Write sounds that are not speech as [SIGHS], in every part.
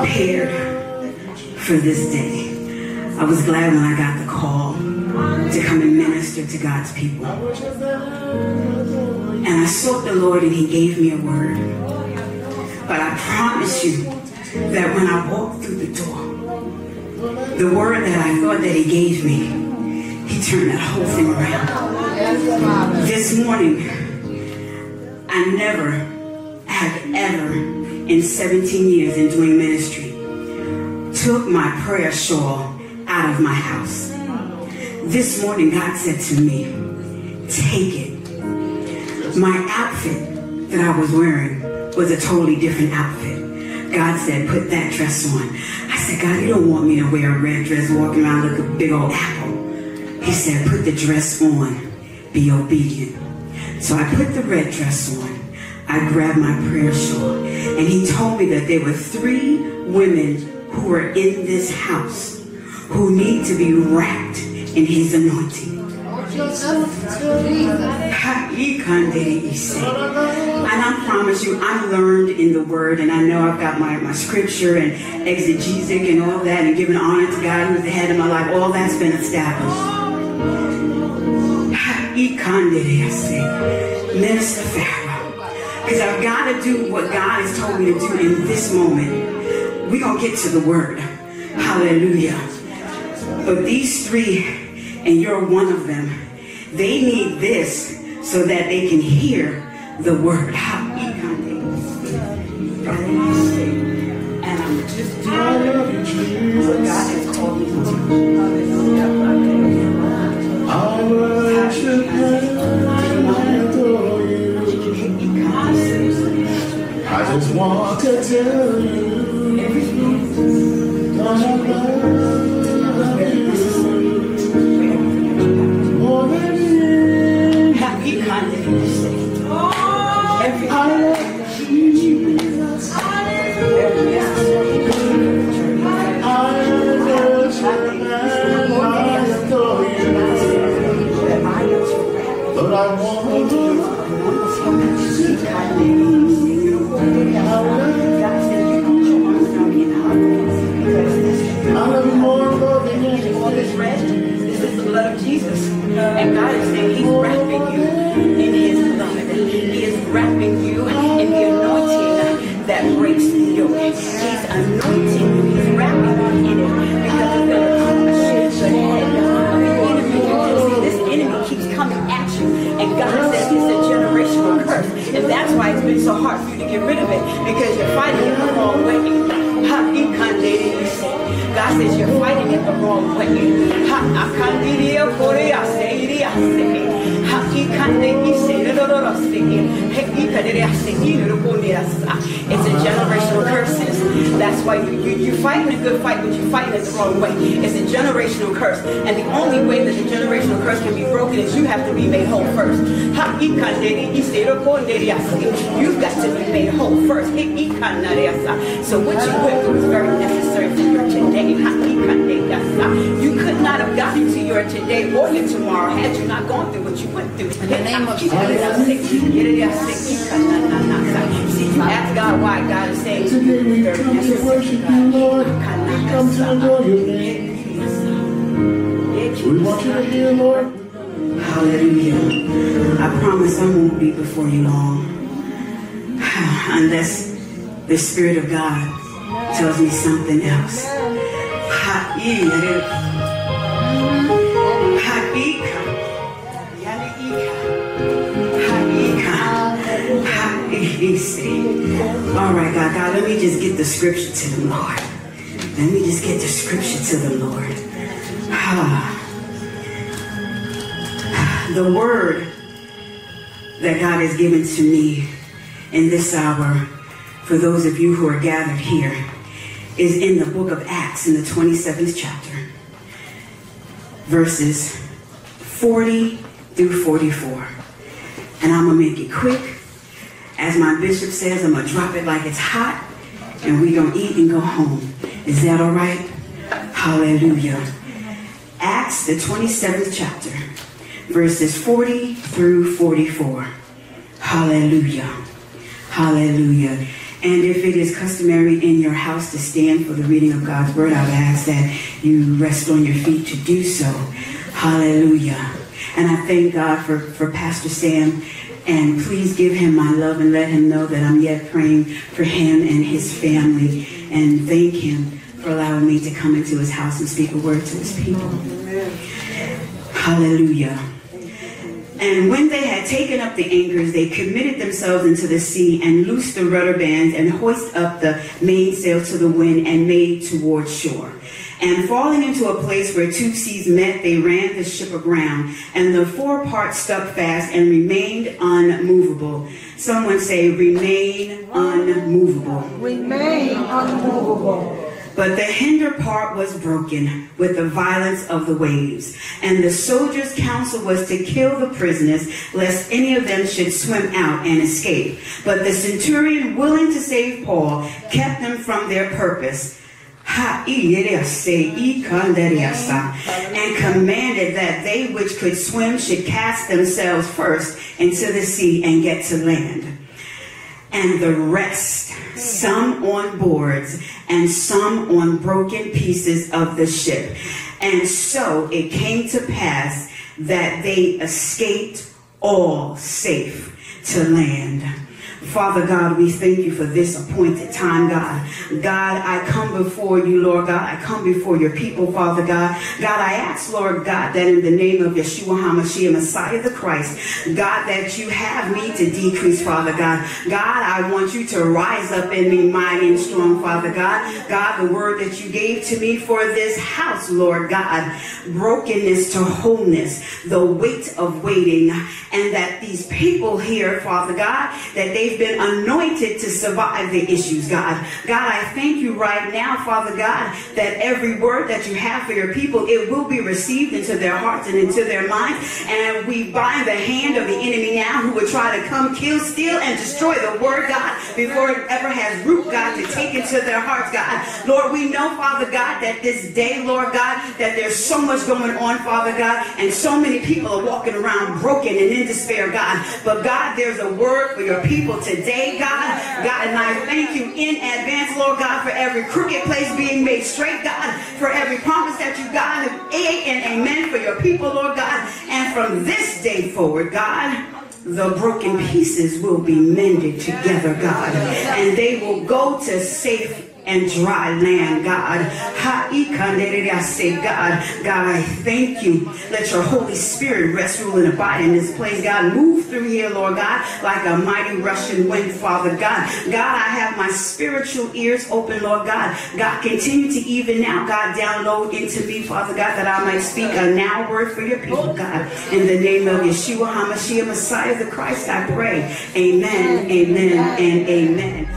prepared for this day. I was glad when I got the call to come and minister to God's people. And I sought the Lord and He gave me a word. But I promise you that when I walked through the door, the word that I thought that He gave me, He turned that whole thing around. This morning, I never have ever, in 17 years in doing ministry, took my prayer shawl out of my house. This morning, God said to me, take it. My outfit that I was wearing was a totally different outfit. God said, put that dress on. I said, God, you don't want me to wear a red dress, walking around like a big old apple. He said, put the dress on. Be obedient. So I put the red dress on. I grabbed my prayer shawl. And he told me that there were three women who were in this house who need to be wrapped in his anointing. And I promise you, I'm learned in the word, and I know I've got my, my scripture and exegesis and all that, and giving honor to God who's the head of my life. All that's been established. Minister. Because I've got to do what God has told me to do in this moment. We're going to get to the word. Hallelujah. But these three, and you're one of them, they need this so that they can hear the word. And want wrong way. It's a generational curse. And the only way that the generational curse can be broken is you have to be made whole first. You've got to be made whole first. So what you went through is very necessary have gotten to your today or your tomorrow had you not gone through what you went through. In the name of Jesus. See, you ask God why God is saying Today we very come to necessary. worship you, Lord. We come to adore your name. We want you to hear, Lord. Hallelujah. I promise I won't be before you long. [SIGHS] Unless the Spirit of God tells me something else. All right, God, God, let me just get the scripture to the Lord. Let me just get the scripture to the Lord. Ah [SIGHS] the word that God has given to me in this hour, for those of you who are gathered here, is in the book of Acts in the 27th chapter. verses 40 through 44. And I'm going to make it quick. As my bishop says, I'm going to drop it like it's hot, and we're going to eat and go home. Is that all right? Hallelujah. Acts, the 27th chapter, verses 40 through 44. Hallelujah. Hallelujah. And if it is customary in your house to stand for the reading of God's word, I would ask that you rest on your feet to do so. Hallelujah. And I thank God for, for Pastor Sam. And please give him my love and let him know that I'm yet praying for him and his family. And thank him for allowing me to come into his house and speak a word to his people. Hallelujah. And when they had taken up the anchors, they committed themselves into the sea and loosed the rudder bands and hoisted up the mainsail to the wind and made toward shore. And falling into a place where two seas met, they ran the ship aground, and the forepart stuck fast and remained unmovable. Someone say, remain unmovable. Remain unmovable. But the hinder part was broken with the violence of the waves. And the soldiers' counsel was to kill the prisoners, lest any of them should swim out and escape. But the centurion, willing to save Paul, kept them from their purpose. And commanded that they which could swim should cast themselves first into the sea and get to land and the rest, hmm. some on boards and some on broken pieces of the ship. And so it came to pass that they escaped all safe to land. Father God, we thank you for this appointed time, God. God, I come before you, Lord God. I come before your people, Father God. God, I ask, Lord God, that in the name of Yeshua HaMashiach, Messiah the Christ, God, that you have me to decrease, Father God. God, I want you to rise up in me mighty and strong, Father God. God, the word that you gave to me for this house, Lord God, brokenness to wholeness, the weight of waiting, and that these people here, Father God, that they've been anointed to survive the issues, God. God, I thank you right now, Father God, that every word that you have for your people, it will be received into their hearts and into their minds. And we bind the hand of the enemy now who would try to come, kill, steal, and destroy the word, God, before it ever has root, God, to take into their hearts, God. Lord, we know, Father God, that this day, Lord God, that there's so much going on, Father God, and so many people are walking around broken and in despair, God. But God, there's a word for your people today, God. God, and I thank you in advance, Lord God, for every crooked place being made straight, God, for every promise that you, God, have and amen for your people, Lord God. And from this day forward, God, the broken pieces will be mended together, God, and they will go to safe and dry land, God. I say, God, God, I thank you. Let your Holy Spirit rest, rule, and abide in this place, God. Move through here, Lord God, like a mighty rushing wind, Father God. God, I have my spiritual ears open, Lord God. God, continue to even now, God, download into me, Father God, that I might speak a now word for your people, God. In the name of Yeshua HaMashiach, Messiah the Christ, I pray. Amen, amen, and amen.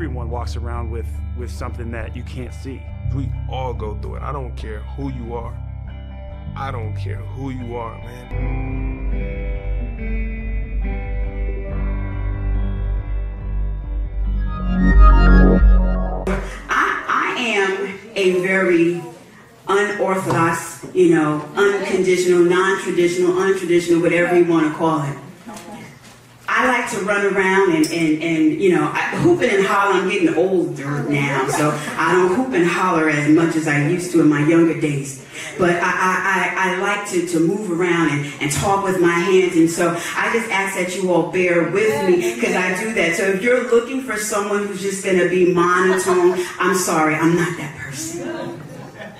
I think everyone walks around with with something that you can't see. We all go through it. I don't care who you are. I don't care who you are, man. I, I am a very unorthodox, you know, unconditional, non-traditional, untraditional, whatever you want to call it. I like to run around and, and, and you know, I, hooping and holler. I'm getting older now, so I don't hoop and holler as much as I used to in my younger days. But I, I, I, I like to, to move around and, and talk with my hands. And so I just ask that you all bear with me because I do that. So if you're looking for someone who's just going to be monotone, [LAUGHS] I'm sorry, I'm not that person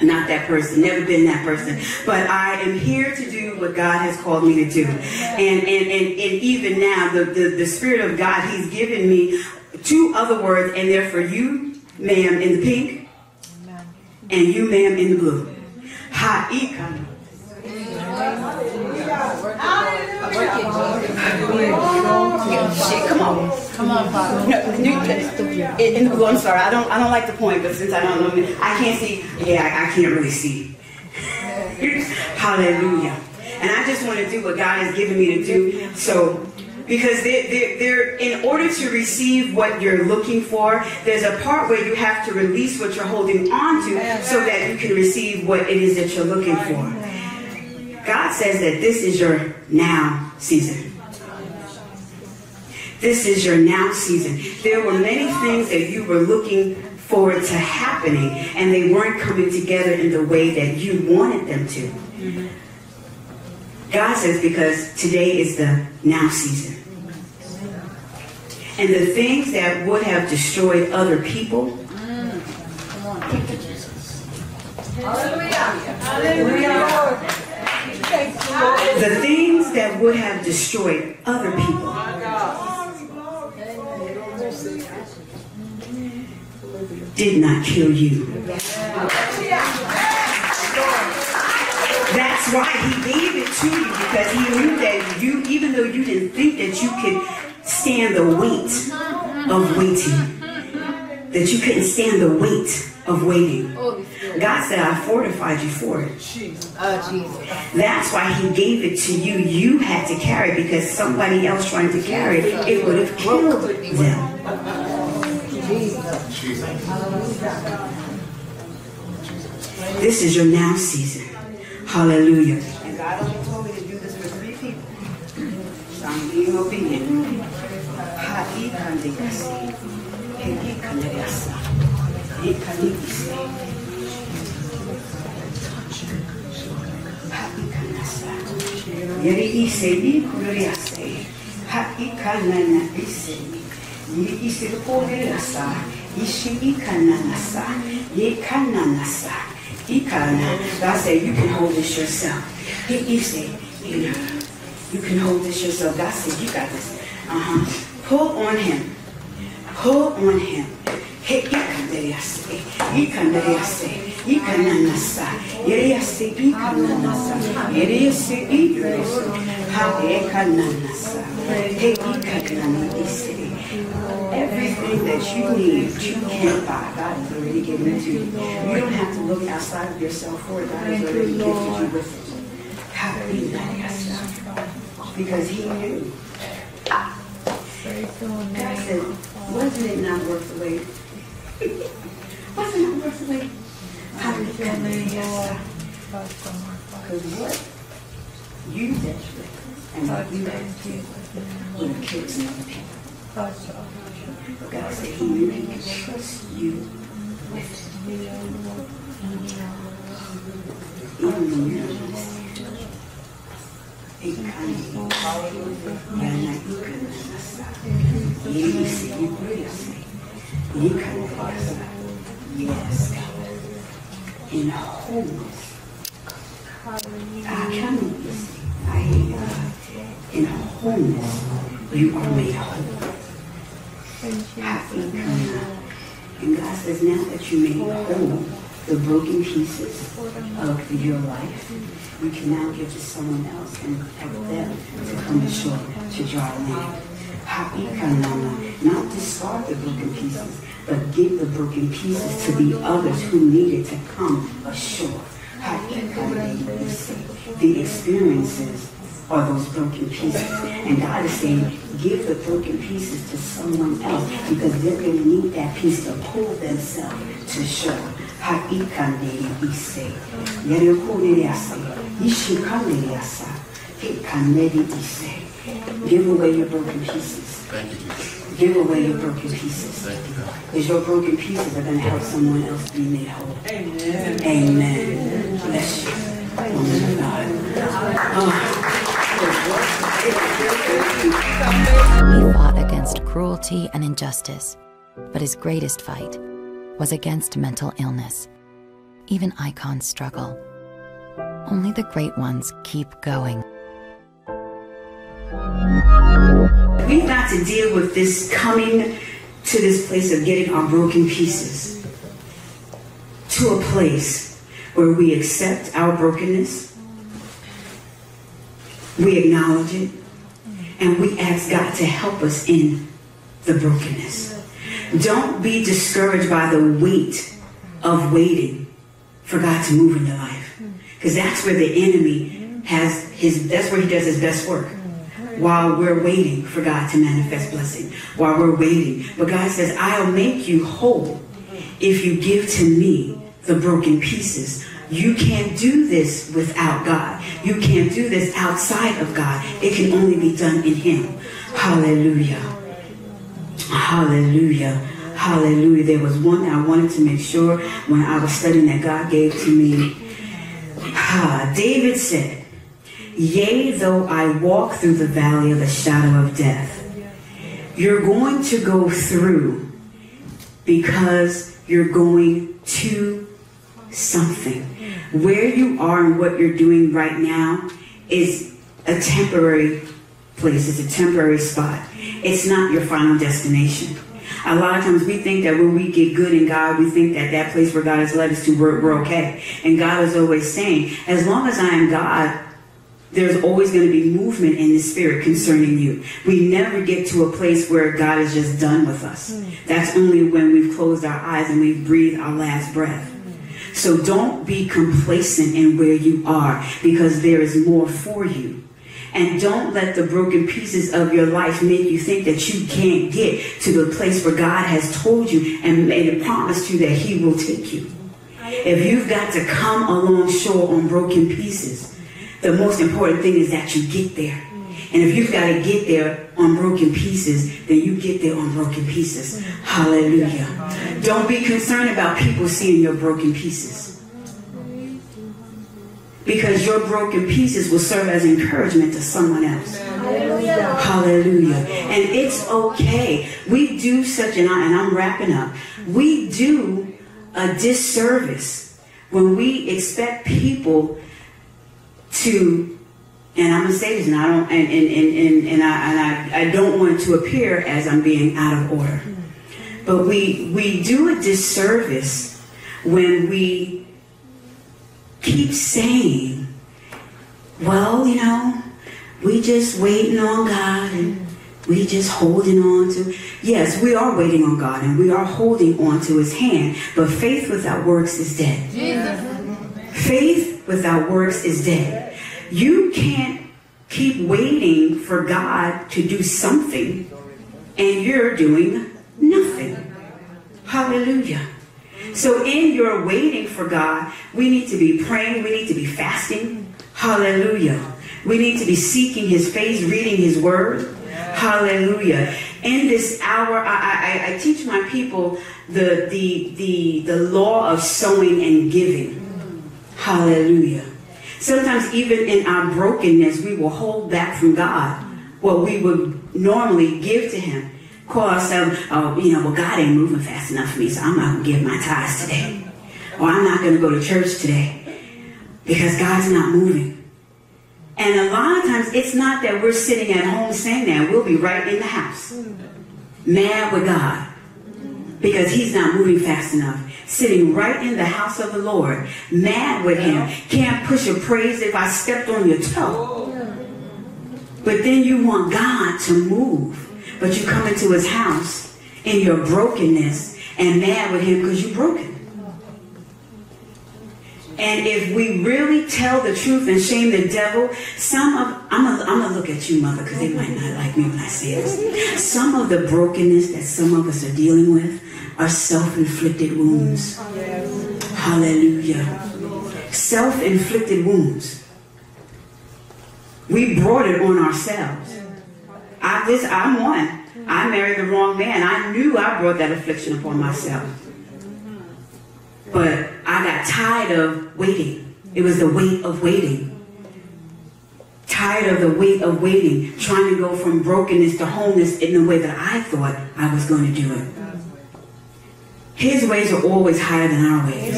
not that person, never been that person. But I am here to do what God has called me to do. And and and, and even now, the, the, the Spirit of God, He's given me two other words, and they're for you, ma'am, in the pink, and you, ma'am, in the blue. Ha'ikam. Come on. Come on, Father. No, in, in I'm sorry. I don't. I don't like the point, but since I don't know, I can't see. Yeah, I, I can't really see. [LAUGHS] Hallelujah. And I just want to do what God has given me to do. So, because they're, they're, they're, in order to receive what you're looking for, there's a part where you have to release what you're holding on to so that you can receive what it is that you're looking for. God says that this is your now season. This is your now season. There were many things that you were looking forward to happening, and they weren't coming together in the way that you wanted them to. God says, because today is the now season. And the things that would have destroyed other people, mm. The things that would have destroyed other people, did not kill you. That's why he gave it to you because he knew that you, even though you didn't think that you could stand the weight of waiting, that you couldn't stand the weight of waiting. God said, I fortified you for it. That's why he gave it to you. You had to carry it because somebody else trying to carry it, it would have killed them. This is your now season. Hallelujah. And God only told me to do this for three people. So I'm being obedient. Ikana. God said, you can hold this yourself. He, know, you can hold this yourself. God said, you got this. Uh-huh. Pull on him. Pull on him. He ikandereyase. Ikandereyase. Ikananasa. Yereyase. Ikananasa. Yereyase. Ikananasa. Ha ekananasa. He ikananase. Everything that you need, you can't buy. God has already given it to you. You don't have to look outside of yourself for it. God has already gifted you with it. Because He knew. God said, wasn't it not worth the wait? Wasn't it worth the wait? Hallelujah. Because what you did and what you did would have killed some other people. God said he knew he could trust you with it. Even when you don't understand. He kind Yes, God. In wholeness. I can I you. In wholeness, you are made whole. Happy And God says, now that you made whole the broken pieces of your life, you can now give to someone else and help them to come ashore to dry land. Happy kanana, not discard the broken pieces, but give the broken pieces to the others who needed to come ashore. Happy kanana, the experiences are those broken pieces. And God is saying, give the broken pieces to someone else because they're going to need that piece to pull themselves to shore. Give away your broken pieces. Thank you, Jesus. Give away your broken pieces. Thank you, God. Because your broken pieces are going to help someone else be made whole. Amen. Amen. Bless you. Woman of God. He fought against cruelty and injustice, but his greatest fight was against mental illness. Even icons struggle. Only the great ones keep going. We've got to deal with this coming to this place of getting our broken pieces to a place where we accept our brokenness, we acknowledge it, and we ask God to help us in the brokenness. Don't be discouraged by the weight of waiting for God to move in your life. Because that's where the enemy has his, that's where he does his best work. While we're waiting for God to manifest blessing, while we're waiting. But God says, I'll make you whole if you give to me the broken pieces. You can't do this without God. You can't do this outside of God. It can only be done in Him. Hallelujah. Hallelujah. Hallelujah. There was one I wanted to make sure when I was studying that God gave to me. Ah, David said, Yea, though I walk through the valley of the shadow of death, you're going to go through because you're going to something. Where you are and what you're doing right now is a temporary place, it's a temporary spot. It's not your final destination. A lot of times we think that when we get good in God, we think that that place where God has led us to, we're, we're okay. And God is always saying, as long as I am God, there's always going to be movement in the spirit concerning you. We never get to a place where God is just done with us. Hmm. That's only when we've closed our eyes and we've breathed our last breath. So don't be complacent in where you are because there is more for you. And don't let the broken pieces of your life make you think that you can't get to the place where God has told you and made a promise to you that He will take you. If you've got to come along shore on broken pieces, the most important thing is that you get there. And if you've got to get there on broken pieces, then you get there on broken pieces. Hallelujah. Don't be concerned about people seeing your broken pieces. Because your broken pieces will serve as encouragement to someone else. Hallelujah. Hallelujah. And it's okay. We do such an, and I'm wrapping up, we do a disservice when we expect people to and I'm gonna say this, and I don't, and and and and, and I and I, I don't want to appear as I'm being out of order, but we we do a disservice when we keep saying, well, you know, we just waiting on God and we just holding on to. Yes, we are waiting on God and we are holding on to His hand, but faith without works is dead. Jesus. Faith without works is dead. You can't keep waiting for God to do something and you're doing nothing. Hallelujah. So, in your waiting for God, we need to be praying, we need to be fasting. Hallelujah. We need to be seeking His face, reading His word. Hallelujah. In this hour, I, I, I teach my people the, the, the, the law of sowing and giving. Hallelujah. Sometimes, even in our brokenness, we will hold back from God what we would normally give to Him. Call ourselves, oh, you know, well, God ain't moving fast enough for me, so I'm not going to give my tithes today. Or I'm not going to go to church today because God's not moving. And a lot of times, it's not that we're sitting at home saying that. We'll be right in the house, mad with God because He's not moving fast enough sitting right in the house of the Lord, mad with him, can't push a praise if I stepped on your toe. But then you want God to move, but you come into his house in your brokenness and mad with him because you're broken. And if we really tell the truth and shame the devil, some of, I'm I'm gonna look at you, mother, because they might not like me when I say this. Some of the brokenness that some of us are dealing with are self-inflicted wounds. Hallelujah. Self-inflicted wounds. We brought it on ourselves. I this I'm one. I married the wrong man. I knew I brought that affliction upon myself. But I got tired of waiting. It was the weight of waiting. Tired of the weight of waiting, trying to go from brokenness to wholeness in the way that I thought I was going to do it. His ways are always higher than our ways.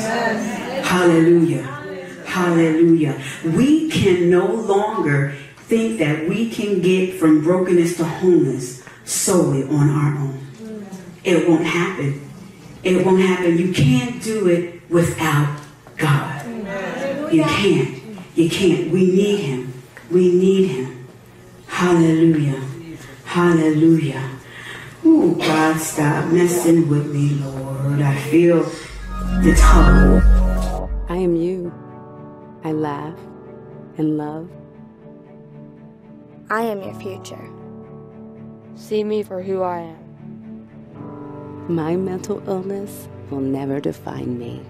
Hallelujah. Hallelujah. We can no longer think that we can get from brokenness to wholeness solely on our own. It won't happen. It won't happen. You can't do it without God. You can't. You can't. We need Him. We need Him. Hallelujah. Hallelujah. Oh, God, stop messing with me, Lord. I feel the tug. I am you. I I laugh and love. I am your future. See me for who I am. My mental illness will never define me.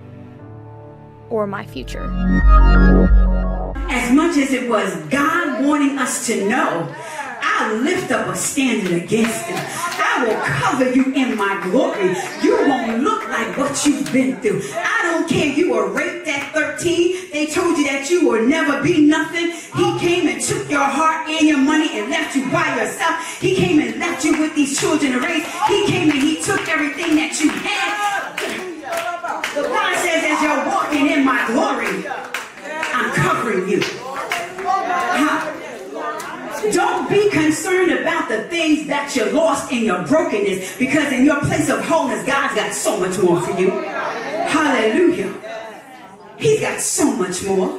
Or my future. As much as it was God wanting us to know, I lift up a standard against it. I will cover you in my glory. You won't look like what you've been through. I don't care you were raped at 13. They told you that you will never be nothing. He came and took your heart and your money and left you by yourself. He came and left you with these children to raise. He came and he took everything that you had. The Bible says as you're walking in my glory, I'm covering you. Huh? Don't be concerned about the things that you lost in your brokenness because in your place of wholeness, God's got so much more for you. Hallelujah. He's got so much more.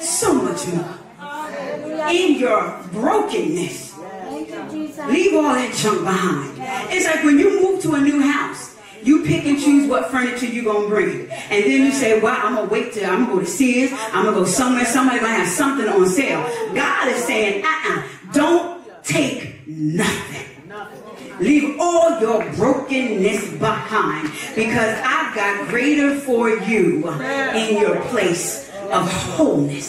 So much more. In your brokenness, leave all that junk behind. It's like when you move to a new house. You pick and choose what furniture you're gonna bring. And then you say, well, I'm gonna wait till I'm gonna go to Sears, I'm gonna go somewhere, somebody gonna have something on sale. God is saying, uh-uh, don't take nothing. Leave all your brokenness behind because I've got greater for you in your place of wholeness.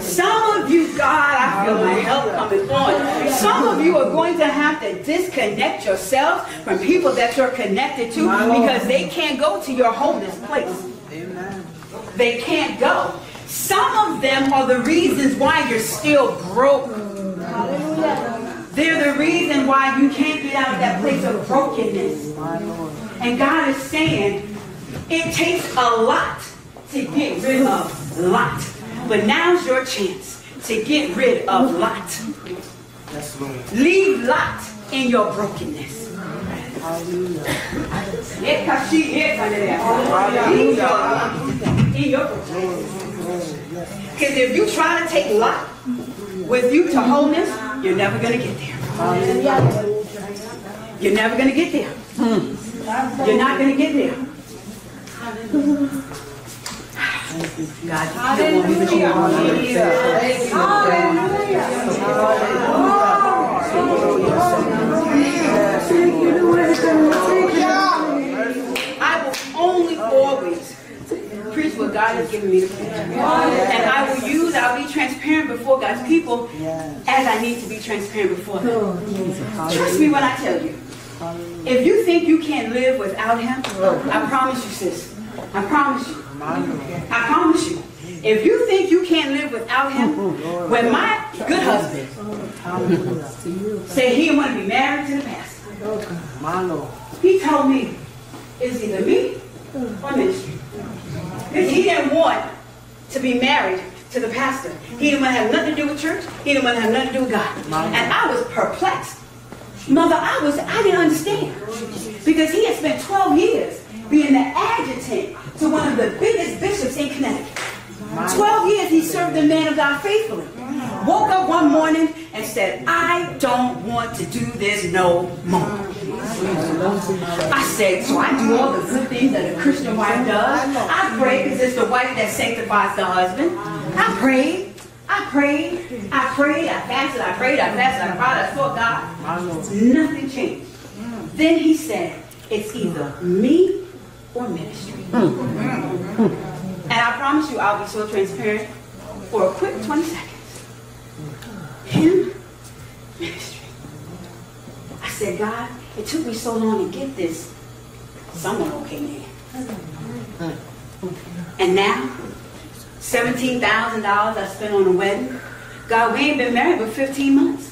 Some of you, God, I feel my help coming on. Some of you are going to have to disconnect yourself from people that you're connected to because they can't go to your wholeness place. They can't go. Some of them are the reasons why you're still broke. They're the reason why you can't get out of that place of brokenness. And God is saying, it takes a lot to get rid of Lot. But now's your chance to get rid of Lot. Leave Lot in your brokenness. Leave your Lot in your brokenness. Because if you try to take Lot with you to wholeness, you're never going to get there. You're never going to get there. You're not going to get there. God, you don't want me to go I has given me to preach. And I will use, I'll be transparent before God's people as I need to be transparent before them. Trust me when I tell you. If you think you can't live without him, I promise you, sis. I promise you. I promise you. If you think you can't live without him, when my good husband said he didn't want to be married to the pastor, he told me it's either me or ministry. Because he didn't want to be married to the pastor. He didn't want to have nothing to do with church. He didn't want to have nothing to do with God. And I was perplexed. Mother, I was I didn't understand. Because he had spent 12 years being the adjutant to one of the biggest bishops in Connecticut. 12 years he served the man of God faithfully. Woke up one morning and said, I don't want to do this no more. I said, so I do all the good things that a Christian wife does. I pray because it's the wife that sanctifies the husband. I prayed. I prayed. I prayed. I fasted. I prayed. I fasted. I cried. I sought God. Nothing changed. Then he said, it's either me or ministry. Hmm. And I promise you, I'll be so transparent for a quick 20 seconds. Him, ministry. I said, God, it took me so long to get this. Someone okay man. And now, $17,000 I spent on a wedding. God, we ain't been married but 15 months.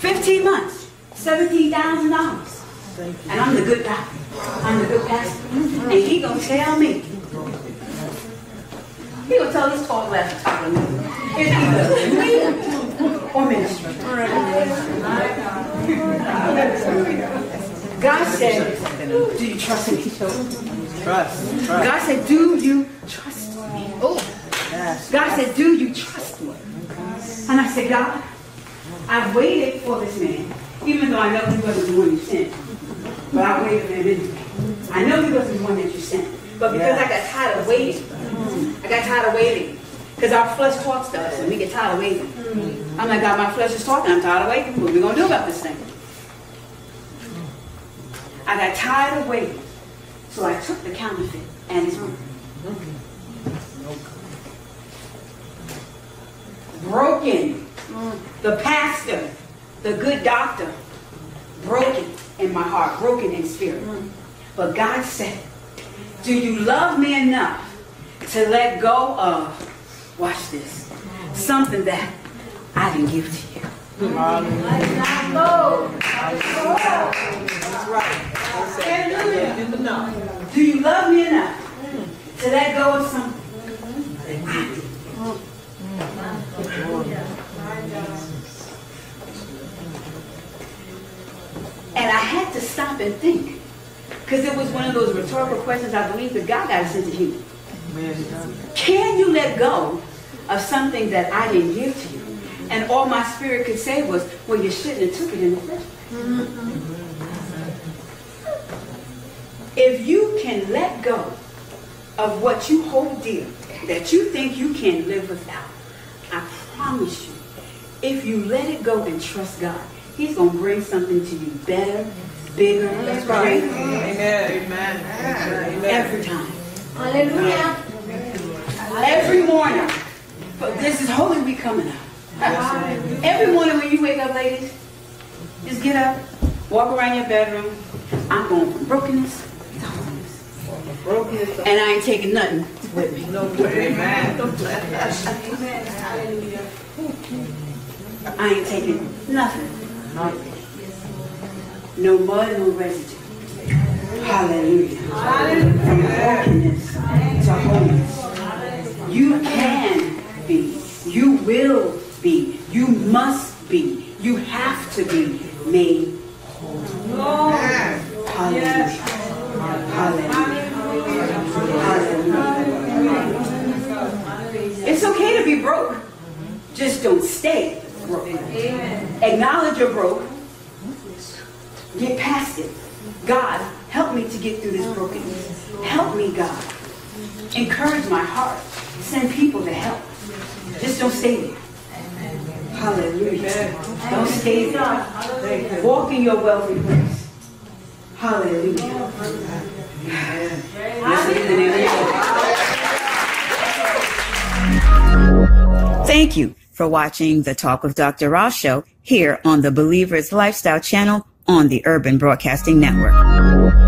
15 months, $17,000. And I'm the good guy. I'm the good pastor. And he gonna tell me. He gonna tell this tall left top of me. It's either me or ministry. God said, do you trust me? Trust. God said, do you trust me? Oh. God said, do you trust me? And I said, God, I've waited for this man, even though I know he wasn't the one you sent. But I waited for him anyway. I know he wasn't the one that you sent. But because I got tired of waiting, I got tired of waiting. Because our flesh talks to us and we get tired of waiting. Mm-hmm. I'm like, God, my flesh is talking. I'm tired of waiting. What are we going to do about this thing? I got tired of waiting. So I took the counterfeit and it's broken. The pastor, the good doctor, broken in my heart, broken in spirit. Mm. But God said, Do you love me enough to let go of, watch this, something that I didn't give to you? Do you love me enough to let go of something? And I had to stop and think. Because it was one of those rhetorical questions I believe that God got sense of humor. Can you let go of something that I didn't give to you? And all my spirit could say was, well, you shouldn't have took it in the first place. If you can let go of what you hold dear, that you think you can live without, I promise you, if you let it go and trust God, He's going to bring something to you better, bigger, That's right. greater. Amen. Amen. Every time. Hallelujah. Every morning. But this is Holy Week coming up. Every morning when you wake up, ladies, just get up, walk around your bedroom. I'm going from brokenness to wholeness. And I ain't taking nothing with me. No Amen. I ain't taking nothing. No mud, no residue. Hallelujah. From brokenness to wholeness. You can be. You will be. You must be. You have to be made whole. Hallelujah. Hallelujah. It's okay to be broke. Just don't stay broke. Acknowledge you're broke. Get past it. God, help me to get through this brokenness. Help me, God. Encourage my heart. Send people to help. Just don't stay there. Hallelujah. Don't stay there. Walk in your wealthy place. Hallelujah. Jesus. Thank you for watching the Talk with Dr. Ross show here on the Believers Lifestyle channel on the Urban Broadcasting Network.